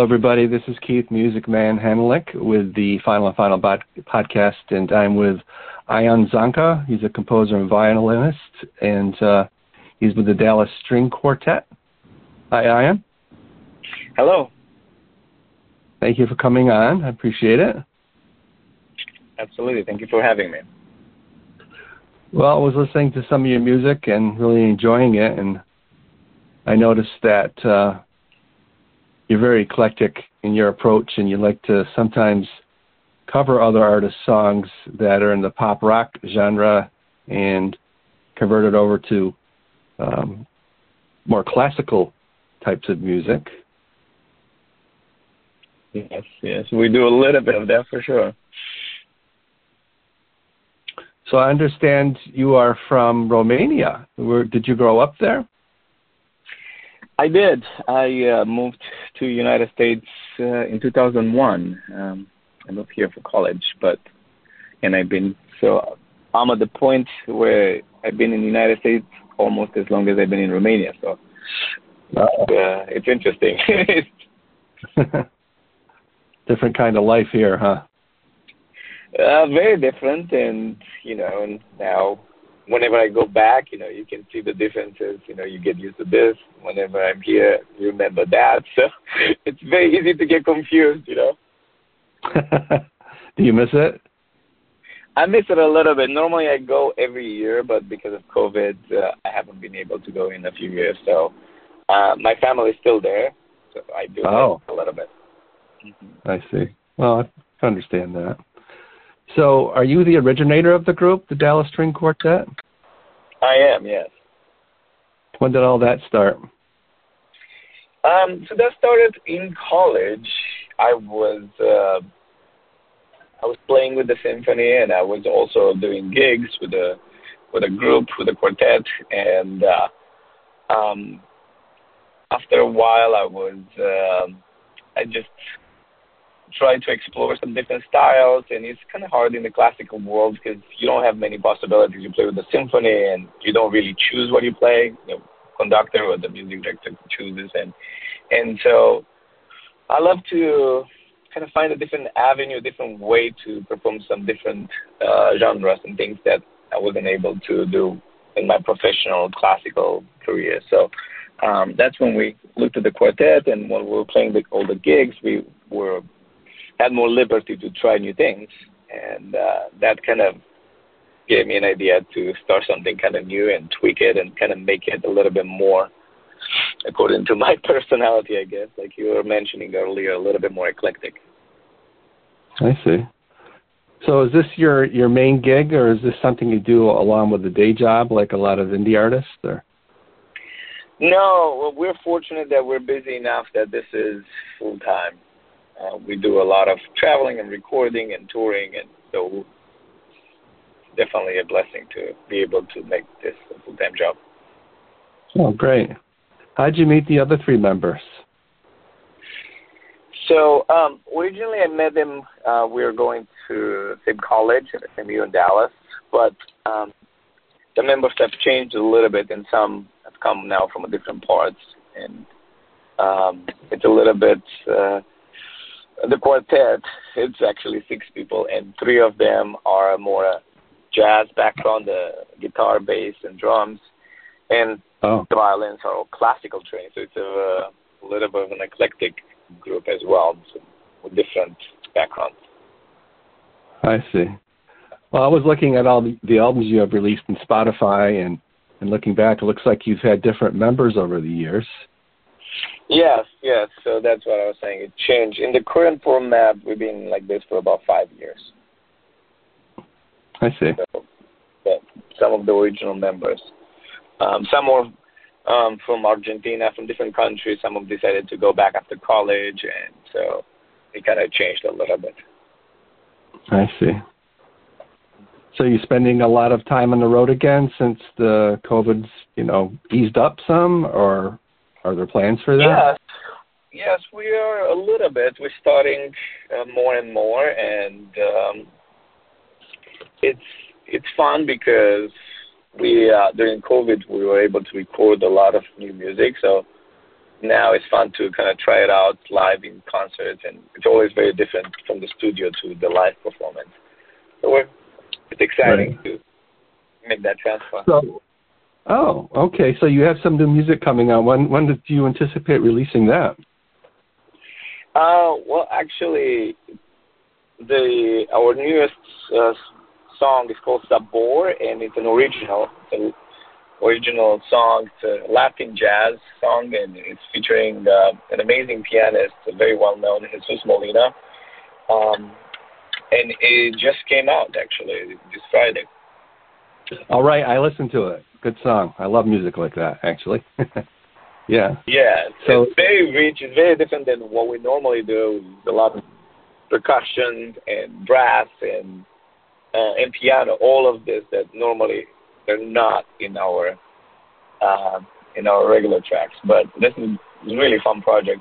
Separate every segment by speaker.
Speaker 1: Hello, everybody. This is Keith Music Man Hannaleck with the Final On Vinyl bod- podcast, and I'm with Ion Zanca. He's a composer and violinist, and uh, he's with the Dallas String Quartet. Hi, Ion.
Speaker 2: Hello.
Speaker 1: Thank you for coming on. I appreciate it.
Speaker 2: Absolutely. Thank you for having me.
Speaker 1: Well, I was listening to some of your music and really enjoying it, and I noticed that uh, you're very eclectic in your approach, and you like to sometimes cover other artists' songs that are in the pop rock genre and convert it over to um, more classical types of music.
Speaker 2: Yes, yes, we do a little bit of that for sure.
Speaker 1: So I understand you are from Romania. Where, did you grow up there?
Speaker 2: I did. I uh, moved to United States uh, in 2001. Um, I moved here for college, but and I've been so I'm at the point where I've been in the United States almost as long as I've been in Romania. So uh, it's interesting.
Speaker 1: Different kind of life here, huh?
Speaker 2: Uh, very different, and you know, and now whenever I go back, you know, you can see the differences. You know, you get used to this. Whenever I'm here, you remember that. So it's very easy to get confused. You know.
Speaker 1: Do you miss it?
Speaker 2: I miss it a little bit. Normally I go every year, but because of COVID, uh, I haven't been able to go in a few years. So uh, my family is still there, so I do
Speaker 1: oh.
Speaker 2: a little bit. Mm-hmm.
Speaker 1: I see. Well, I understand that. So, are you the originator of the group, the Dallas String Quartet?
Speaker 2: I am, yes.
Speaker 1: When did all that start?
Speaker 2: Um, so that started in college. I was uh, I was playing with the symphony, and I was also doing gigs with a with a group with a quartet. And uh, um, after a while, I was uh, I just tried to explore some different styles, and it's kind of hard in the classical world because you don't have many possibilities. You play with the symphony, and you don't really choose what you play. The conductor or the music director chooses, and and so I love to kind of find a different avenue, a different way to perform some different uh, genres and things that I wasn't able to do in my professional classical career. So um, that's when we looked at the quartet, and when we were playing the, all the gigs, we were had more liberty to try new things, and uh, that kind of gave me an idea to start something kind of new and tweak it and kind of make it a little bit more according to my personality, I guess, like you were mentioning earlier, a little bit more eclectic.
Speaker 1: I see. So is this your your main gig, or is this something you do along with the day job, like a lot of indie artists? Or
Speaker 2: no, well, we're fortunate that we're busy enough that this is full time. Uh, we do a lot of traveling and recording and touring, and so definitely a blessing to be able to make this a full time job.
Speaker 1: Oh, great! How'd you meet the other three members?
Speaker 2: So um, originally, I met them. Uh, we were going to same college at SMU in Dallas, but um, the members have changed a little bit, and some have come now from different parts, and um, it's a little bit. Uh, the quartet, it's actually six people, and three of them are more uh, jazz background, the guitar, bass, and drums, and
Speaker 1: oh.
Speaker 2: the violins are all classical trained. So it's a, a little bit of an eclectic group as well, so with different backgrounds.
Speaker 1: I see. Well, I was looking at all the, the albums you have released in Spotify, and and looking back, it looks like you've had different members over the years.
Speaker 2: Yes, yes. So that's what I was saying. It changed. In the current format, we've been like this for about five years.
Speaker 1: I see.
Speaker 2: So, some of the original members. Um, some were um, from Argentina, from different countries. Some have decided to go back after college, and so it kind of changed a little bit.
Speaker 1: I see. So you're spending a lot of time on the road again since the COVID's, you know, eased up some, or are there plans for that?
Speaker 2: Yes, yes, we are a little bit. We're starting uh, more and more, and um, it's it's fun because we uh, during COVID we were able to record a lot of new music. So now it's fun to kind of try it out live in concerts, and it's always very different from the studio to the live performance. So we're, it's exciting right. to make that transfer.
Speaker 1: So, oh, okay. So you have some new music coming out. When when do you anticipate releasing that?
Speaker 2: Uh, well, actually, the our newest uh, song is called Sabor, and it's an original. It's original song. It's a Latin jazz song, and it's featuring uh, an amazing pianist, a very well known, Jesus Molina. Um, and it just came out actually this Friday.
Speaker 1: All right, I listened to it. Good song. I love music like that, actually. yeah.
Speaker 2: Yeah. So it's very rich. It's very different than what we normally do. A lot of percussion and brass and uh, and piano. All of this that normally they're not in our uh, in our regular tracks. But this is a really fun project.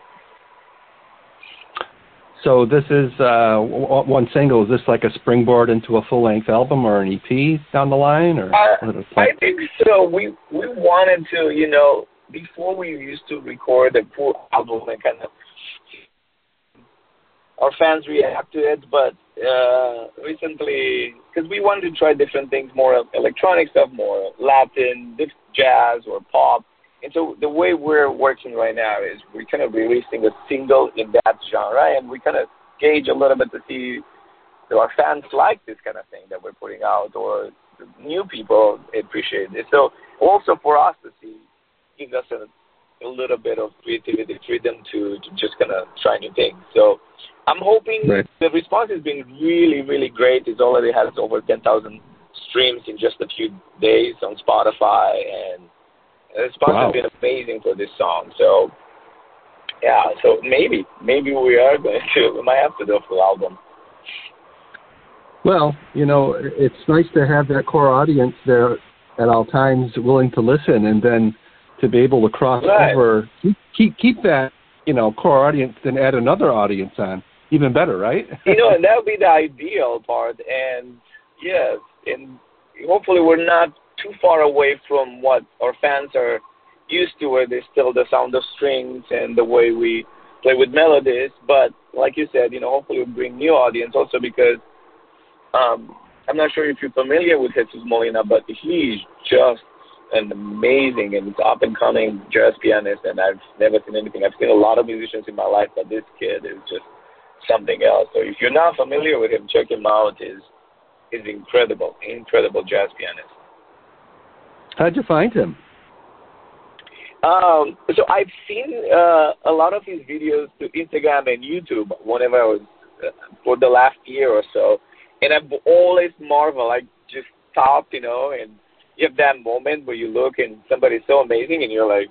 Speaker 1: So this is uh, one single. Is this like a springboard into a full-length album or an EP down the line, or?
Speaker 2: Uh, I think so. We we wanted to, you know, before we used to record a full album and kind of our fans react to it, but uh, recently, because we wanted to try different things, more electronic stuff, more Latin, jazz or pop. And so the way we're working right now is we're kind of releasing a single in that genre, and we kind of gauge a little bit to see do our fans like this kind of thing that we're putting out, or new people appreciate it. So also for us to see gives us a a little bit of creativity freedom to, to just kind of try new things. So I'm hoping right. the response has been really, really great. It already has over 10,000 streams in just a few days on Spotify, and the response wow. has been amazing for this song. So yeah, so maybe, maybe we are going to, we might have to do a full album.
Speaker 1: Well, you know, it's nice to have that core audience there at all times willing to listen and then to be able to cross right. over, keep keep that you know core audience, then add another audience on, even better, right?
Speaker 2: you know, and that would be the ideal part. And yes, and hopefully we're not too far away from what our fans are used to, where there's still the sound of strings and the way we play with melodies. But like you said, you know, hopefully we bring new audience also because um, I'm not sure if you're familiar with Jesus Molina, but he's just an amazing and up and coming jazz pianist, and I've never seen anything. I've seen a lot of musicians in my life, but this kid is just something else. So if you're not familiar with him, check him out. is is incredible, incredible jazz pianist.
Speaker 1: How'd you find him?
Speaker 2: Um, so I've seen uh, a lot of his videos to Instagram and YouTube whenever I was uh, for the last year or so, and I've always marveled. I just stopped, you know, and you have that moment where you look and somebody's so amazing and you're like,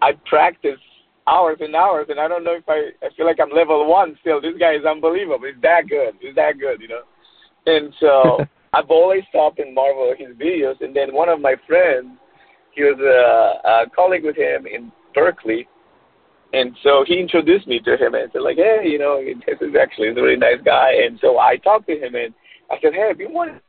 Speaker 2: I practice hours and hours and I don't know if I I feel like I'm level one still. This guy is unbelievable. He's that good. He's that good, you know. And so I've always stopped and marvel his videos. And then one of my friends, he was a, a colleague with him in Berklee, and so he introduced me to him and said like, hey, you know, this is actually a really nice guy. And so I talked to him and I said, hey, if you want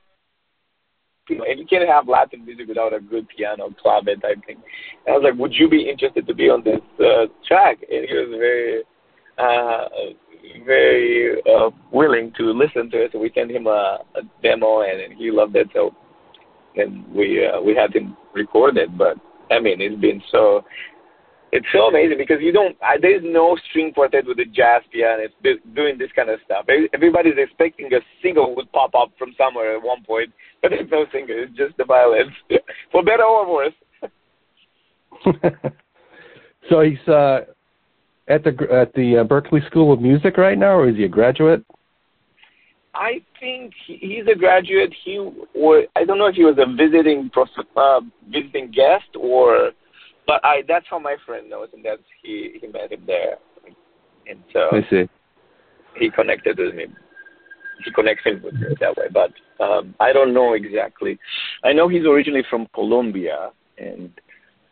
Speaker 2: you know, and you can't have Latin music without a good piano, clave type thing. And I was like, would you be interested to be on this uh, track? And he was very, uh, very uh, willing to listen to it. So we sent him a, a demo, and, he loved it. So, and we uh, we had him record it. But I mean, it's been so it's so amazing because you don't there's no string quartet with a jazz pianist doing this kind of stuff everybody's expecting a single would pop up from somewhere at one point but there's no singer it's just the violins for better or worse
Speaker 1: so he's uh at the at the uh, Berklee school of music right now or is he a graduate
Speaker 2: I think he's a graduate. He or I don't know if he was a visiting prof, uh, visiting guest or but I that's how my friend knows, and that's he he met him there, and so
Speaker 1: I see.
Speaker 2: He connected with me. He connects him with me that way, but um, I don't know exactly. I know he's originally from Colombia, and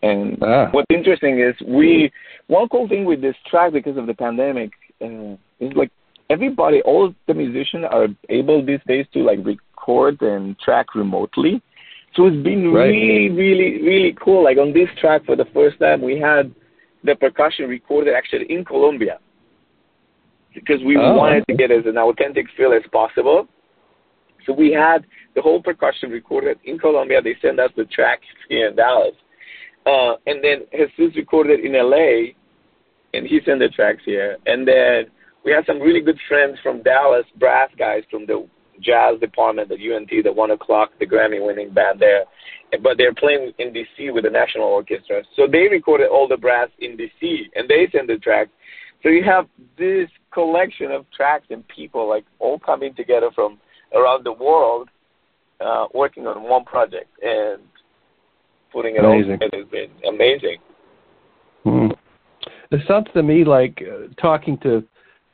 Speaker 2: and ah. what's interesting is we one cool thing with this track because of the pandemic uh, is like everybody, all the musicians are able these days to like record and track remotely. So it's been right. really, really, really cool. Like on this track for the first time, we had the percussion recorded actually in Colombia because we
Speaker 1: Oh,
Speaker 2: wanted to get as an authentic feel as possible. So we had the whole percussion recorded in Colombia. They sent us the track here in Dallas. Uh, and then Jesus recorded in LA, and he sent the tracks here. And then we had some really good friends from Dallas, brass guys from the jazz department at UNT, the One O'Clock, the Grammy-winning band there. But they're playing in DC with the National Orchestra. So they recorded all the brass in DC, and they sent the tracks. So you have this collection of tracks and people like all coming together from around the world, uh, working on one project and putting it
Speaker 1: Amazing.
Speaker 2: all together has been amazing.
Speaker 1: It sounds to me like uh, talking to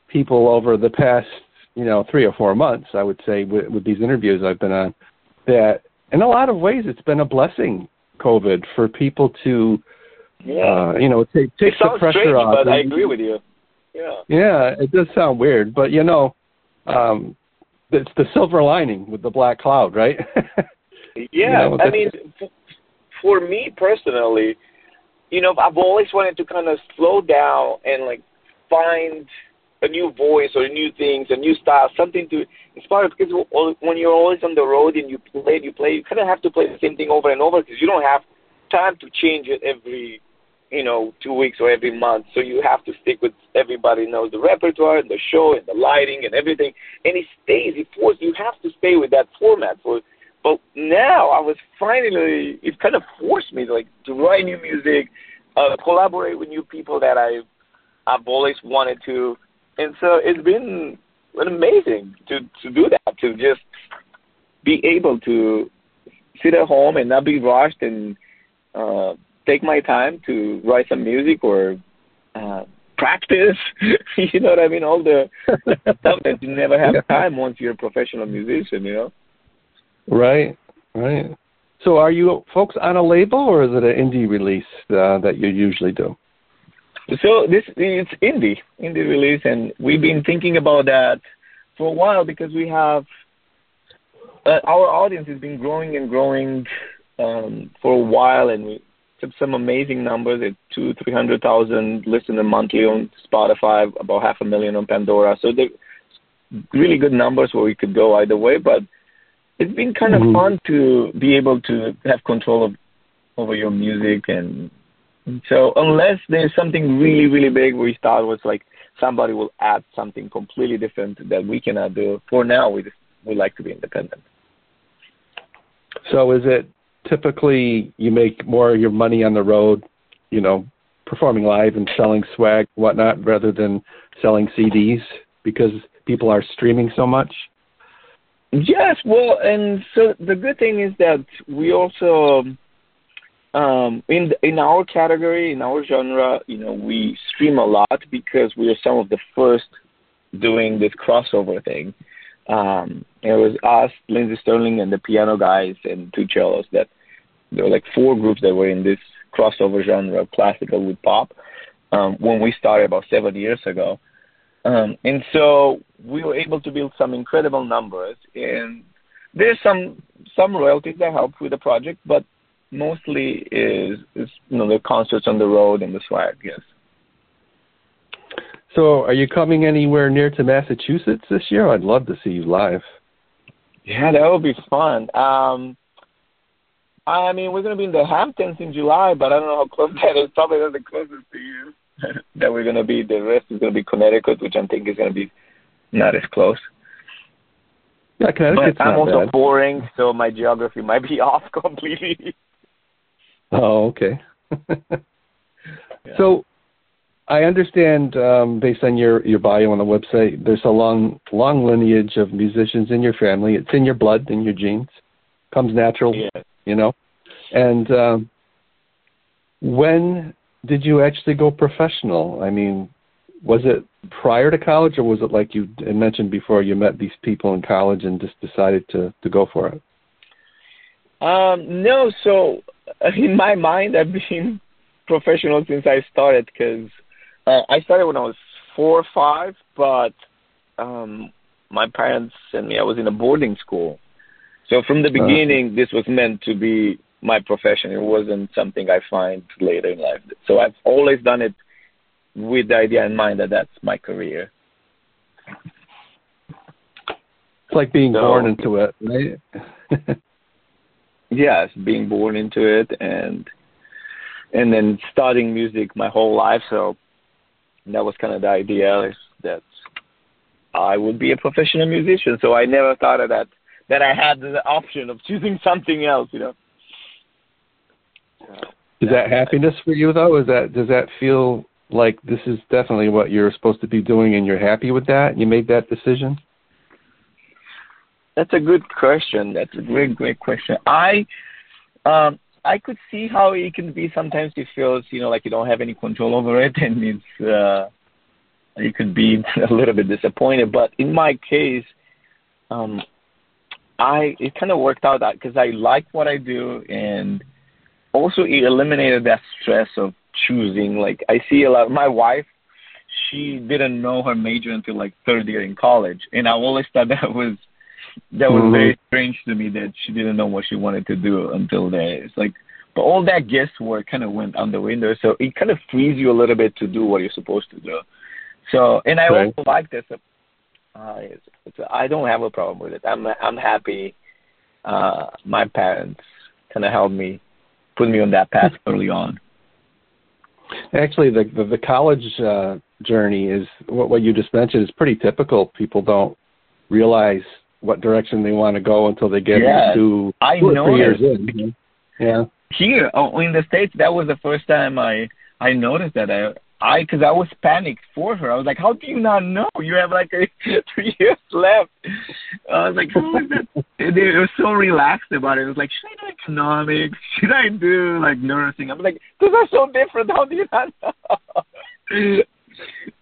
Speaker 1: people over the past, you know, three or four months. I would say with, with these interviews I've been on, that in a lot of ways it's been a blessing, COVID, for people to,
Speaker 2: Yeah.
Speaker 1: uh, you know, take take
Speaker 2: it
Speaker 1: the pressure
Speaker 2: strange,
Speaker 1: off.
Speaker 2: but I agree with you. Yeah.
Speaker 1: Yeah, it does sound weird, but you know, um, it's the silver lining with the black cloud, right?
Speaker 2: Yeah,
Speaker 1: know,
Speaker 2: I mean, for me personally, you know, I've always wanted to kind of slow down and like find a new voice or new things, a new style, something to inspire. Because when you're always on the road and you play, you play, you kind of have to play the same thing over and over because you don't have time to change it every, you know, two weeks or every month. So you have to stick with everybody knows the repertoire and the show and the lighting and everything, and it stays. It forces you have to stay with that format for but now I was finally it kind of forced me to like to write new music, uh, collaborate with new people that I I've always wanted to, and so it's been amazing to to do that to just be able to sit at home and not be rushed and uh, take my time to write some music or uh, practice. you know what I mean? All the stuff that you never have time once you're a professional musician. You know.
Speaker 1: Right, right. So, are you folks on a label, or is it an indie release uh, that you usually do?
Speaker 2: So this it's indie indie release, and we've been thinking about that for a while because we have uh, our audience has been growing and growing um, for a while, and we have some amazing numbers at two three hundred thousand listeners monthly on Spotify, about half a million on Pandora. So they're really good numbers where we could go either way, but it's been kind of
Speaker 1: Mhm.
Speaker 2: fun to be able to have control of over your music and so unless there's something really, really big, we start with like somebody will add something completely different that we cannot do. For now, we just we like to be independent.
Speaker 1: So, is it typically you make more of your money on the road, you know, performing live and selling swag, whatnot, rather than selling CDs because people are streaming so much?
Speaker 2: Yes, well, and so the good thing is that we also um, in in our category, in our genre, you know, we stream a lot because we are some of the first doing this crossover thing. Um, it was us, Lindsey Stirling, and the piano guys, and two cellos. That there were like four groups that were in this crossover genre, classical with pop, um, when we started about seven years ago. Um, and so we were able to build some incredible numbers, and there's some some royalties that help with the project, but mostly is is you know the concerts on the road and the swag. Yes.
Speaker 1: So, are you coming anywhere near to Massachusetts this year? I'd love to see you live.
Speaker 2: Yeah, that would be fun. Um, I mean, we're gonna be in the Hamptons in July, but I don't know how close that is. Probably not the closest to you. that we're gonna be. The rest is gonna be Connecticut, which I think is gonna be not as close.
Speaker 1: Yeah, Connecticut's
Speaker 2: but I'm also
Speaker 1: bad.
Speaker 2: boring, so my geography might be off completely.
Speaker 1: Oh, okay. So, I understand um, based on your your bio on the website, there's a long long lineage of musicians in your family. It's in your blood, in your genes, comes natural,
Speaker 2: Yeah.
Speaker 1: you know. And um, when did you actually go professional? I mean, was it prior to college, or was it like you mentioned before? You met these people in college and just decided to to go for it.
Speaker 2: Um, no, so uh, in my mind, I've been professional since I started because uh, I started when I was four or five, but um, my parents sent me. I was in a boarding school, so from the
Speaker 1: Uh-huh.
Speaker 2: beginning, this was meant to be my profession. It wasn't something I find later in life. So I've always done it with the idea in mind that that's my career.
Speaker 1: It's like being so, born into it, right?
Speaker 2: yes, being born into it and and then studying music my whole life. So that was kind of the idea that I would be a professional musician. So I never thought of that that I had the option of choosing something else. You know.
Speaker 1: Is that happiness for you though? Is that does that feel like this is definitely what you're supposed to be doing and you're happy with that? You made that decision?
Speaker 2: That's a good question. That's a great, great question. I um I could see how it can be sometimes it feels, you know like you don't have any control over it and it's uh you could be a little bit disappointed. But in my case, um I it kind of worked out because I like what I do and also it eliminated that stress of choosing. Like I see a lot. My wife, she didn't know her major until like third year in college, and I always thought that was that was mm-hmm. very strange to me that she didn't know what she wanted to do until then. It's like, but all that guesswork kind of went out the window. So it kind of frees you a little bit to do what you're supposed to do. So, and I right. also like this. Uh, it's, it's, I don't have a problem with it. I'm I'm happy. Uh, my parents kind of helped me put me on that path early on.
Speaker 1: Actually, the the, the college uh, journey is what what you just mentioned is pretty typical. People don't realize what direction they want to go until they get into
Speaker 2: I know
Speaker 1: years in. Yeah.
Speaker 2: Here, oh, in the states, that was the first time I I noticed that. I I because I was panicked for her. I was like, "How do you not know? You have like a, three years left." I was like, "How is that?" They were so relaxed about it. It was like, "Should I do economics? Should I do like nursing?" I'm like, "These are so different. How do you not know?"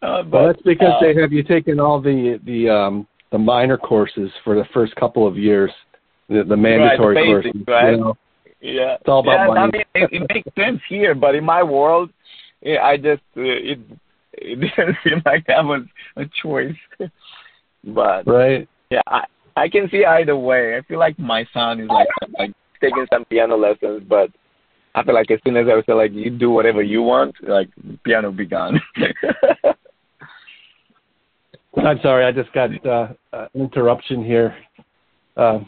Speaker 1: Uh, but, well, that's because uh, they have you taken all the the um the minor courses for the first couple of years, the, the mandatory
Speaker 2: right, the courses. Right?
Speaker 1: You know?
Speaker 2: Yeah,
Speaker 1: it's all about
Speaker 2: yeah,
Speaker 1: money.
Speaker 2: I mean, it, it makes sense here, but in my world, yeah, I just uh, it it didn't seem like that was a choice. but
Speaker 1: right,
Speaker 2: yeah, I I can see either way. I feel like my son is like like taking some piano lessons, but I feel like as soon as I was like you do whatever you want, like piano be gone.
Speaker 1: I'm sorry, I just got uh, uh, an interruption here. Uh,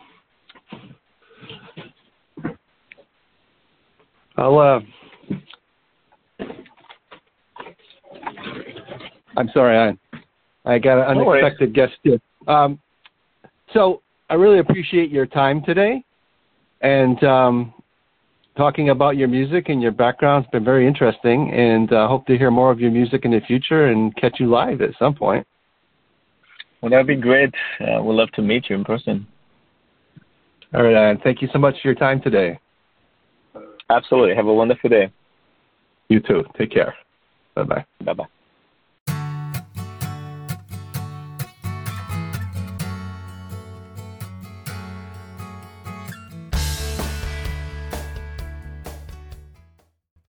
Speaker 1: I'll uh, I'm sorry, I I got an
Speaker 2: no
Speaker 1: unexpected guest here. Um, so I really appreciate your time today, and um, talking about your music and your background has been very interesting. And uh, hope to hear more of your music in the future and catch you live at some point.
Speaker 2: Well, that'd be great. Uh, we'd love to meet you in person.
Speaker 1: All right, and thank you so much for your time today.
Speaker 2: Absolutely. Have a wonderful day.
Speaker 1: You too. Take care. Bye bye.
Speaker 2: Bye bye.